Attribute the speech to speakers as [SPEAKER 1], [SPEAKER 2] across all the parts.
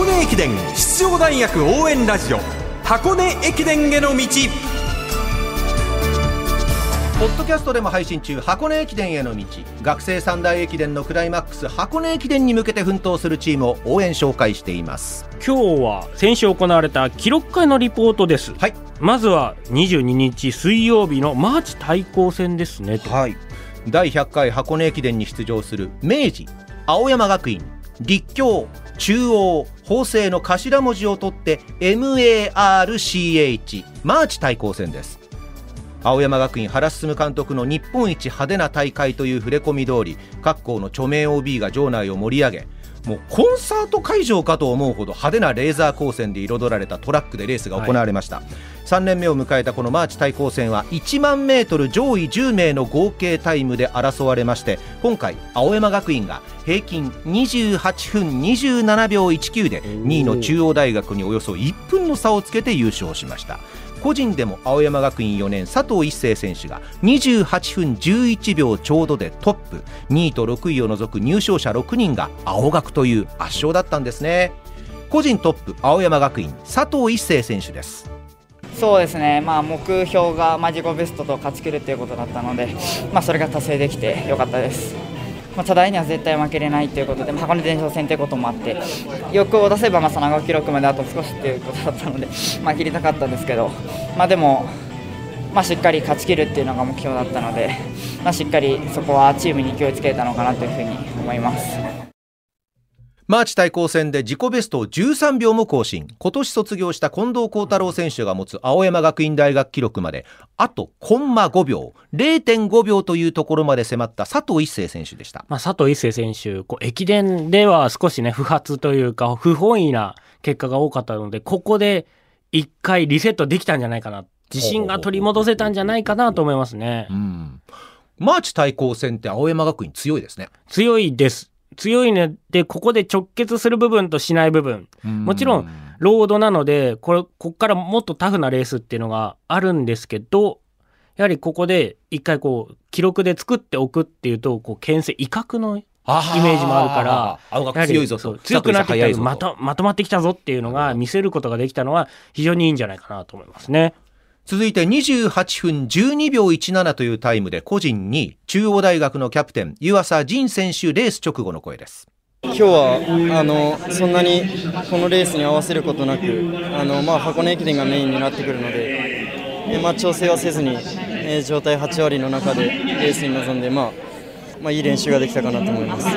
[SPEAKER 1] 箱根駅伝出場大学応援ラジオ箱根駅伝への道。
[SPEAKER 2] ポッドキャストでも配信中箱根駅伝への道。学生三大駅伝のクライマックス箱根駅伝に向けて奮闘するチームを応援紹介しています。
[SPEAKER 3] 今日は先週行われた記録会のリポートです。
[SPEAKER 2] はい。
[SPEAKER 3] まずは22日水曜日のマーチ対抗戦ですね
[SPEAKER 2] はい。第100回箱根駅伝に出場する明治青山学院立教中央法政の頭文字を取って MARCH マーチ対抗戦です。青山学院原進監督の日本一派手な大会という触れ込み通り各校の著名 OB が場内を盛り上げもうコンサート会場かと思うほど派手なレーザー光線で彩られたトラックでレースが行われました、3年目を迎えたこのマーチ対抗戦は1万メートル上位10名の合計タイムで争われまして今回青山学院が平均28分27秒19で2位の中央大学におよそ1分の差をつけて優勝しました個人でも青山学院4年佐藤一世選手が28分11秒ちょうどでトップ。2位と6位を除く入賞者6人が青学という圧勝だったんですね。個人トップ青山学院佐藤一世選手です。
[SPEAKER 4] そうですね、まあ、目標が、まあ、自己ベストと勝ち切るということだったので、まあ、それが達成できてよかったです。まあ、多大には絶対負けれないということで、まあ箱根前哨戦ということもあって、欲を出せば、まあ、その長記録まであと少しということだったので、まあ、切りたかったんですけど、まあ、でも、まあ、しっかり勝ち切るっていうのが目標だったので、まあ、しっかりそこはチームに勢いつけたのかなというふうに思います。
[SPEAKER 2] マーチ対抗戦で自己ベストを13秒も更新。今年卒業した近藤幸太郎選手が持つ青山学院大学記録まであとコンマ5秒。0.5秒というところまで迫った佐藤一世選手でした。
[SPEAKER 3] まあ、佐藤一世選手こう駅伝では少しね不発というか不本意な結果が多かったのでここで一回リセットできたんじゃないかな。自信が取り戻せたんじゃないかなと思いますね。
[SPEAKER 2] うん。マーチ対抗戦って青山学院強いですね。
[SPEAKER 3] 強いです強いね。でここで直結する部分としない部分。もちろんロードなのでこれこっからもっとタフなレースっていうのがあるんですけどやはりここで一回こう記録で作っておくっていうとこう牽制威嚇のイメージもあるから
[SPEAKER 2] 青
[SPEAKER 3] やはり
[SPEAKER 2] 学強いぞ
[SPEAKER 3] 強くなってきたまとまってきたぞっていうのが見せることができたのは非常にいいんじゃないかなと思いますね。
[SPEAKER 2] 続いて28分12秒17というタイムで個人に中央大学のキャプテン湯浅仁選手レース直後の声です。
[SPEAKER 5] 今日はあのそんなにこのレースに合わせることなくあの、まあ、箱根駅伝がメインになってくるので、えまあ、調整はせずに、えー状態8割の中でレースに臨んで、まあまあ、いい練習ができたかなと思います。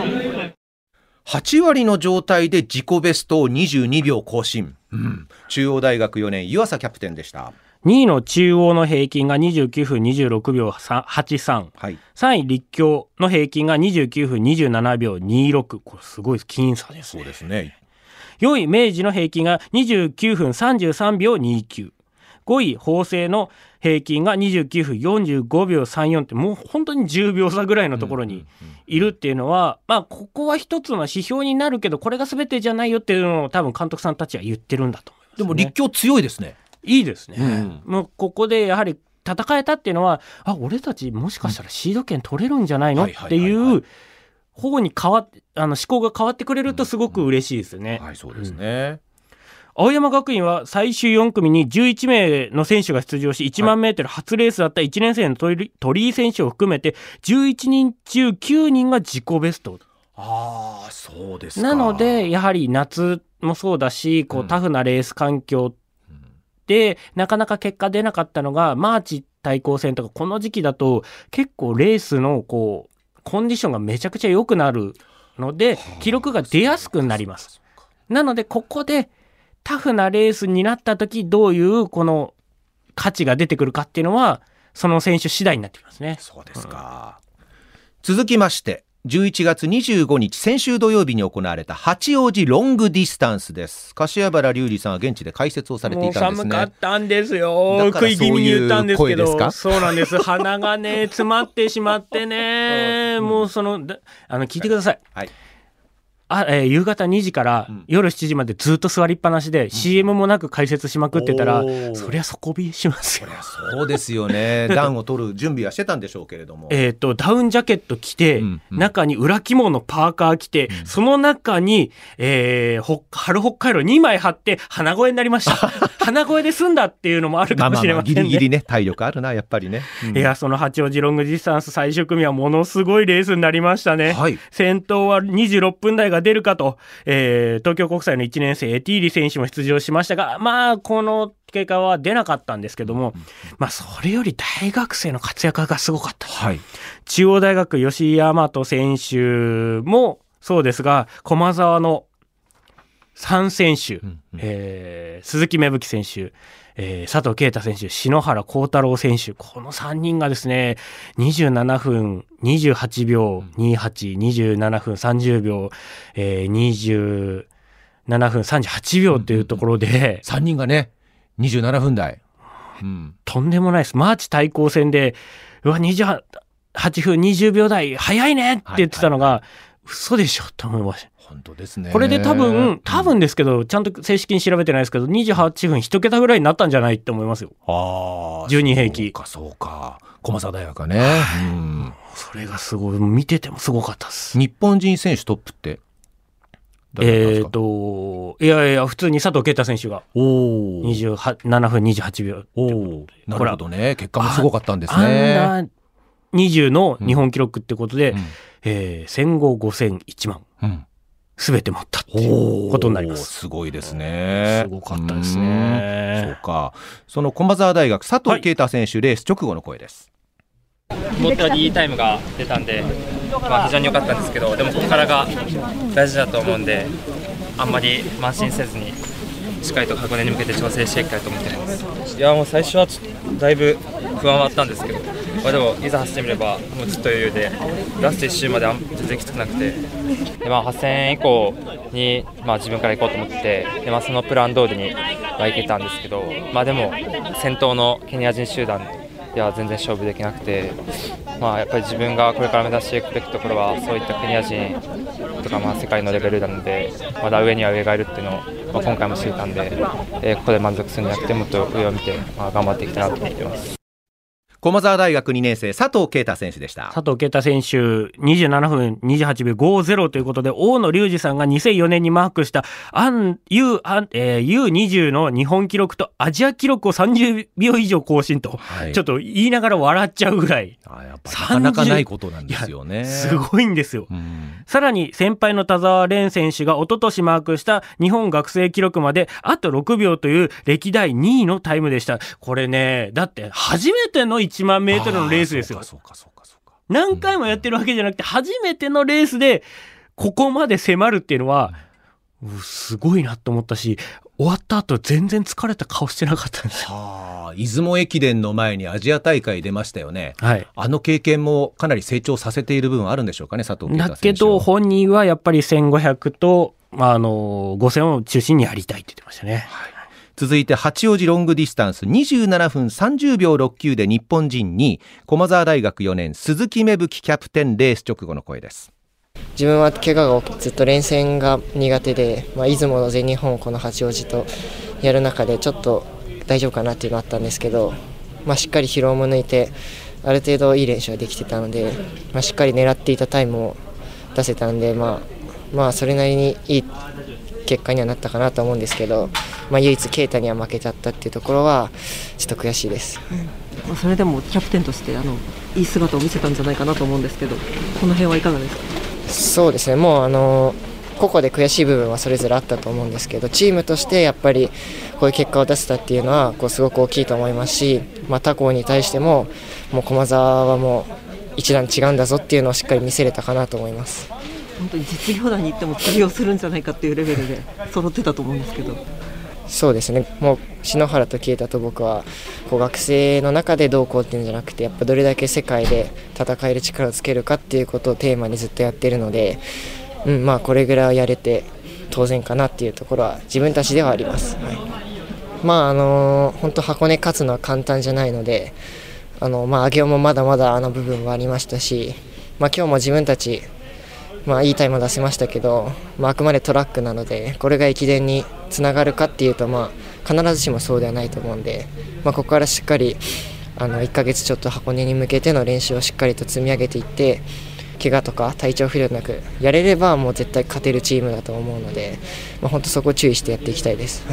[SPEAKER 2] 8割の状態で自己ベストを22秒更新、うん、中央大学4年湯浅キャプテンでした
[SPEAKER 3] 2位の中央の平均が29分26秒83
[SPEAKER 2] はい。
[SPEAKER 3] 3位立教の平均が29分27秒26これすごい僅差ですね。
[SPEAKER 2] そうですね。
[SPEAKER 3] 4位明治の平均が29分33秒29 5位法政の平均が29分45秒34ってもう本当に10秒差ぐらいのところにいるっていうのは、まあここは一つの指標になるけどこれが全てじゃないよっていうのを多分監督さんたちは言ってるんだと思います、ね、
[SPEAKER 2] でも立教強いですね
[SPEAKER 3] いいですね、
[SPEAKER 2] うん。
[SPEAKER 3] もうここでやはり戦えたっていうのはあ俺たちもしかしたらシード権取れるんじゃないの？って
[SPEAKER 2] はい
[SPEAKER 3] う方に変わあの思考が変わってくれるとすごく嬉しいですね。
[SPEAKER 2] はいそうですね、
[SPEAKER 3] 青山学院は最終4組に11名の選手が出場し1万メートル初レースだった1年生の鳥鳥居選手を含めて11人中9人が自己ベスト。
[SPEAKER 2] ああそうですか。
[SPEAKER 3] なのでやはり夏もそうだしこ
[SPEAKER 2] う
[SPEAKER 3] タフなレース環境でなかなか結果出なかったのがマーチ対抗戦とかこの時期だと結構レースのこうコンディションがめちゃくちゃ良くなるので記録が出やすくなります。なのでここでタフなレースになった時どういうこの価値が出てくるかっていうのはその選手次第になってきますね。
[SPEAKER 2] そうですか、続きまして11月25日先週土曜日に行われた八王子ロングディスタンスです。柏原隆二さんは現地で解説をされて
[SPEAKER 3] も
[SPEAKER 2] いうたんです
[SPEAKER 3] 寒かっ
[SPEAKER 2] ね
[SPEAKER 3] たんですよ。食い気味に言ったんですけど。
[SPEAKER 2] そう
[SPEAKER 3] なんです。鼻がね詰まってしまってね。もうそのだあの聞いてください。
[SPEAKER 2] はい
[SPEAKER 3] あ、えー夕方2時から
[SPEAKER 2] うん。
[SPEAKER 3] 夜7時までずっと座りっぱなしで、CM もなく解説しまくってたら、そりゃ底冷えしますよ。
[SPEAKER 2] そうですよね。暖を取る準備はしてたんでしょうけれども。
[SPEAKER 3] えー、とダウンジャケット着て、
[SPEAKER 2] うんうん。
[SPEAKER 3] 中に裏肝のパーカー着て、その中に、えー、ほ春北海道2枚貼って鼻声になりました。鼻声で済んだっていうのもあるかもしれませんね。
[SPEAKER 2] ギリギリね。体力あるなやっぱりね、うん。
[SPEAKER 3] いやその八王子ロングディスタンス最終組はものすごいレースになりましたね。
[SPEAKER 2] はい。
[SPEAKER 3] 先頭は26分台が出るかと、えー東京国際の1年生エティーリ選手も出場しましたがまあこの結果は出なかったんですけども、まあそれより大学生の活躍がすごかった。
[SPEAKER 2] はい。
[SPEAKER 3] 中央大学吉居大和選手もそうですが駒澤の3選手、
[SPEAKER 2] うんうん。
[SPEAKER 3] えー鈴木芽吹選手、えー佐藤圭太選手篠原幸太郎選手。この3人がですね27分28秒2827分30秒、えー、27分38秒というところで、
[SPEAKER 2] 3人がね27分台、うん、
[SPEAKER 3] とんでもないです。マーチ対抗戦で、うわ、28分20秒台、早いねって言ってたのが、嘘でしょと思いました。
[SPEAKER 2] 本当ですね。
[SPEAKER 3] これで多分、多分ですけど、ちゃんと正式に調べてないですけど、28分一桁ぐらいになったんじゃないって思いますよ。
[SPEAKER 2] ああ
[SPEAKER 3] 12平気
[SPEAKER 2] そうかそうか。駒澤大学はね、うん。
[SPEAKER 3] それがすごい、見ててもすごかったです。
[SPEAKER 2] 日本人選手トップって
[SPEAKER 3] えっ、と、いやいや、普通に佐藤圭太選手が。
[SPEAKER 2] おお
[SPEAKER 3] 27分28秒。
[SPEAKER 2] おおなるほどね。結果もすごかったんですね。
[SPEAKER 3] ダー20の日本記録ってことで、
[SPEAKER 2] うん
[SPEAKER 3] えー、1500、5000、1万、
[SPEAKER 2] うん。
[SPEAKER 3] すべて持ったっていうことになります。
[SPEAKER 2] すごいですね。
[SPEAKER 3] すごかったですね。
[SPEAKER 2] うん。そうか。その駒澤大学佐藤圭太選手、レース直後の声です。
[SPEAKER 6] 思ったよりいいタイムが出たんで、まあ、非常に良かったんですけどでもここからが大事だと思うんであんまり慢心せずにしっかりと箱根に向けて調整していきたいと思ってます。いやもう最初はちょっとだいぶ不安はあったんですけど、まあ、でもいざ走ってみればもうずっと余裕でラスト1周まであん全然きつくなくてで、まあ、8000以降に、まあ、自分から行こうと思っててで、まあ、そのプラン通りには行けたんですけど、まあ、でも先頭のケニア人集団では全然勝負できなくて、まあ、やっぱり自分がこれから目指していくべきところはそういったケニア人とかまあ世界のレベルなのでまだ上には上がいるっていうのを、まあ、今回も知れたんで、えーここで満足するんじゃなくてもっと上を見て、まあ、頑張っていきたいなと思ってます。
[SPEAKER 2] 駒澤大学2年生佐藤圭太選手でした。
[SPEAKER 3] 佐藤圭太選手、27分28秒50ということで、大野隆二さんが2004年にマークした、アン U アンえー U20 の日本記録とアジア記録を30秒以上更新と、
[SPEAKER 2] はい。
[SPEAKER 3] ちょっと言いながら笑っちゃうぐらい、
[SPEAKER 2] あやっぱなかなかないことなんですよね。
[SPEAKER 3] すごいんですよ。
[SPEAKER 2] うん。
[SPEAKER 3] さらに先輩の田澤廉選手が一昨年マークした日本学生記録まであと6秒という歴代2位のタイムでした。これね、だって初めての1万メートルのレースですよ
[SPEAKER 2] あ。そうかそうかそうかそうか
[SPEAKER 3] 何回もやってるわけじゃなくて、初めてのレースで、ここまで迫るっていうのは、うすごいなと思ったし、終わった後全然疲れた顔してなかったんですよ。
[SPEAKER 2] はあ出雲駅伝の前にアジア大会出ましたよね
[SPEAKER 3] はい。
[SPEAKER 2] あの経験もかなり成長させている部分はあるんでしょうかね佐藤圭
[SPEAKER 3] だ
[SPEAKER 2] 太選手
[SPEAKER 3] けど、本人はやっぱり1500と、まあ、あの、5000を中心にやりたいって言ってましたね。
[SPEAKER 2] 続いて八王子ロングディスタンス27分30秒69で日本人2位駒澤大学4年鈴木芽吹キャプテンレース直後の声です。
[SPEAKER 7] 自分は怪我が多くずっと連戦が苦手で、まあ、出雲の全日本をこの八王子とやる中でちょっと大丈夫かなっていうのがあったんですけど、まあ、しっかり疲労も抜いてある程度いい練習ができてたので、まあ、しっかり狙っていたタイムを出せたんで、まあ、まあそれなりにいい結果にはなったかなと思うんですけど、まあ、唯一啓太には負けちゃったっていうところはちょっと悔しいです。
[SPEAKER 8] まあそれでもキャプテンとしてあのいい姿を見せたんじゃないかなと思うんですけどこの辺はいかがですか？
[SPEAKER 7] そうですね、もうあの個々で悔しい部分はそれぞれあったと思うんですけど、チームとしてやっぱりこういう結果を出せたっていうのはこうすごく大きいと思いますし、まあ、他校に対しても、もう駒澤はもう一段違うんだぞっていうのをしっかり見せれたかなと思います。
[SPEAKER 8] 本当に実業団に行っても通用するんじゃないかっていうレベルで揃ってたと思うんですけど
[SPEAKER 7] そうですね、もう篠原と啓太と僕はこう学生の中でどうこうっていうんじゃなくて、やっぱどれだけ世界で戦える力をつけるかっていうことをテーマにずっとやってるので、うんまあ、これぐらいはやれて当然かなっていうところは自分たちではあります。はいまああの本当箱根勝つのは簡単じゃないので、あのまあ上尾もまだまだあの部分はありましたし、まあ今日も自分たちまあ、いいタイムを出せましたけど、ま、あくまでトラックなのでこれが駅伝につながるかっていうと、まあ、必ずしもそうではないと思うんで、まあ、ここからしっかりあの1ヶ月ちょっと箱根に向けての練習をしっかりと積み上げていって怪我とか体調不良なくやれればもう絶対勝てるチームだと思うので、まあ、本当そこを注意してやっていきたいです。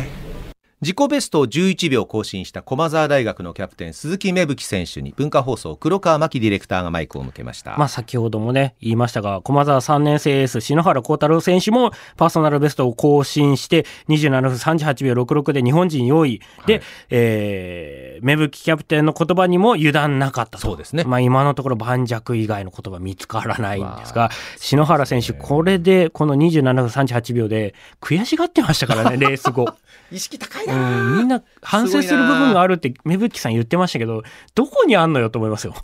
[SPEAKER 2] 自己ベストを11秒更新した駒澤大学のキャプテン鈴木芽吹選手に文化放送黒川真希ディレクターがマイクを向けました。
[SPEAKER 3] まあ先ほどもね、言いましたが、駒澤3年生エース、篠原幸太郎選手もパーソナルベストを更新して、27分38秒66で日本人4位。で、はい、えー、芽吹キャプテンの言葉にも油断なかったと。
[SPEAKER 2] そうですね。
[SPEAKER 3] まあ今のところ盤石以外の言葉見つからないんですが、篠原選手、これでこの27分38秒で悔しがってましたからね、レース後。
[SPEAKER 2] 意識高いな、
[SPEAKER 3] うん、みんな反省する部分があるって芽吹さん言ってましたけどどこにあんのよと思いますよ。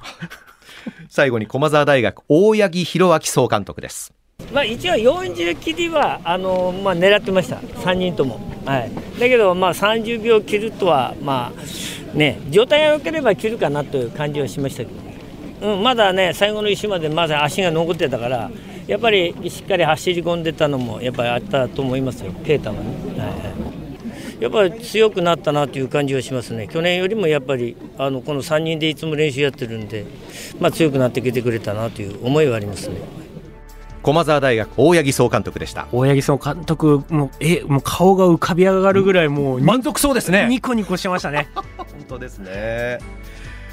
[SPEAKER 2] 最後に駒澤大学大八木弘明総監督です。
[SPEAKER 9] まあ、一応40切りはあの、まあ、狙ってました、3人とも。はい、だけど、まあ、30秒切るとは、まあね、状態が良ければ切るかなという感じはしましたけど、うん、まだね、最後の石までまだ足が残ってたから、やっぱりしっかり走り込んでたのもやっぱりあったと思いますよ、ペーターはね。はいはいやっぱり強くなったなという感じはしますね、去年よりもやっぱりあのこの3人でいつも練習やってるんで、まあ、強くなってきてくれたなという思いはありますね。
[SPEAKER 2] 駒澤大学大八木総監督でした。
[SPEAKER 3] 大八木総監督もえもう顔が浮かび上がるぐらいもう
[SPEAKER 2] 満足そうですね。
[SPEAKER 3] ニコニコしてましたね。
[SPEAKER 2] 本当ですね。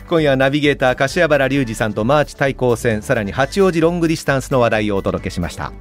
[SPEAKER 2] 今夜はナビゲーター柏原隆二さんとマーチ対抗戦さらに八王子ロングディスタンスの話題をお届けしました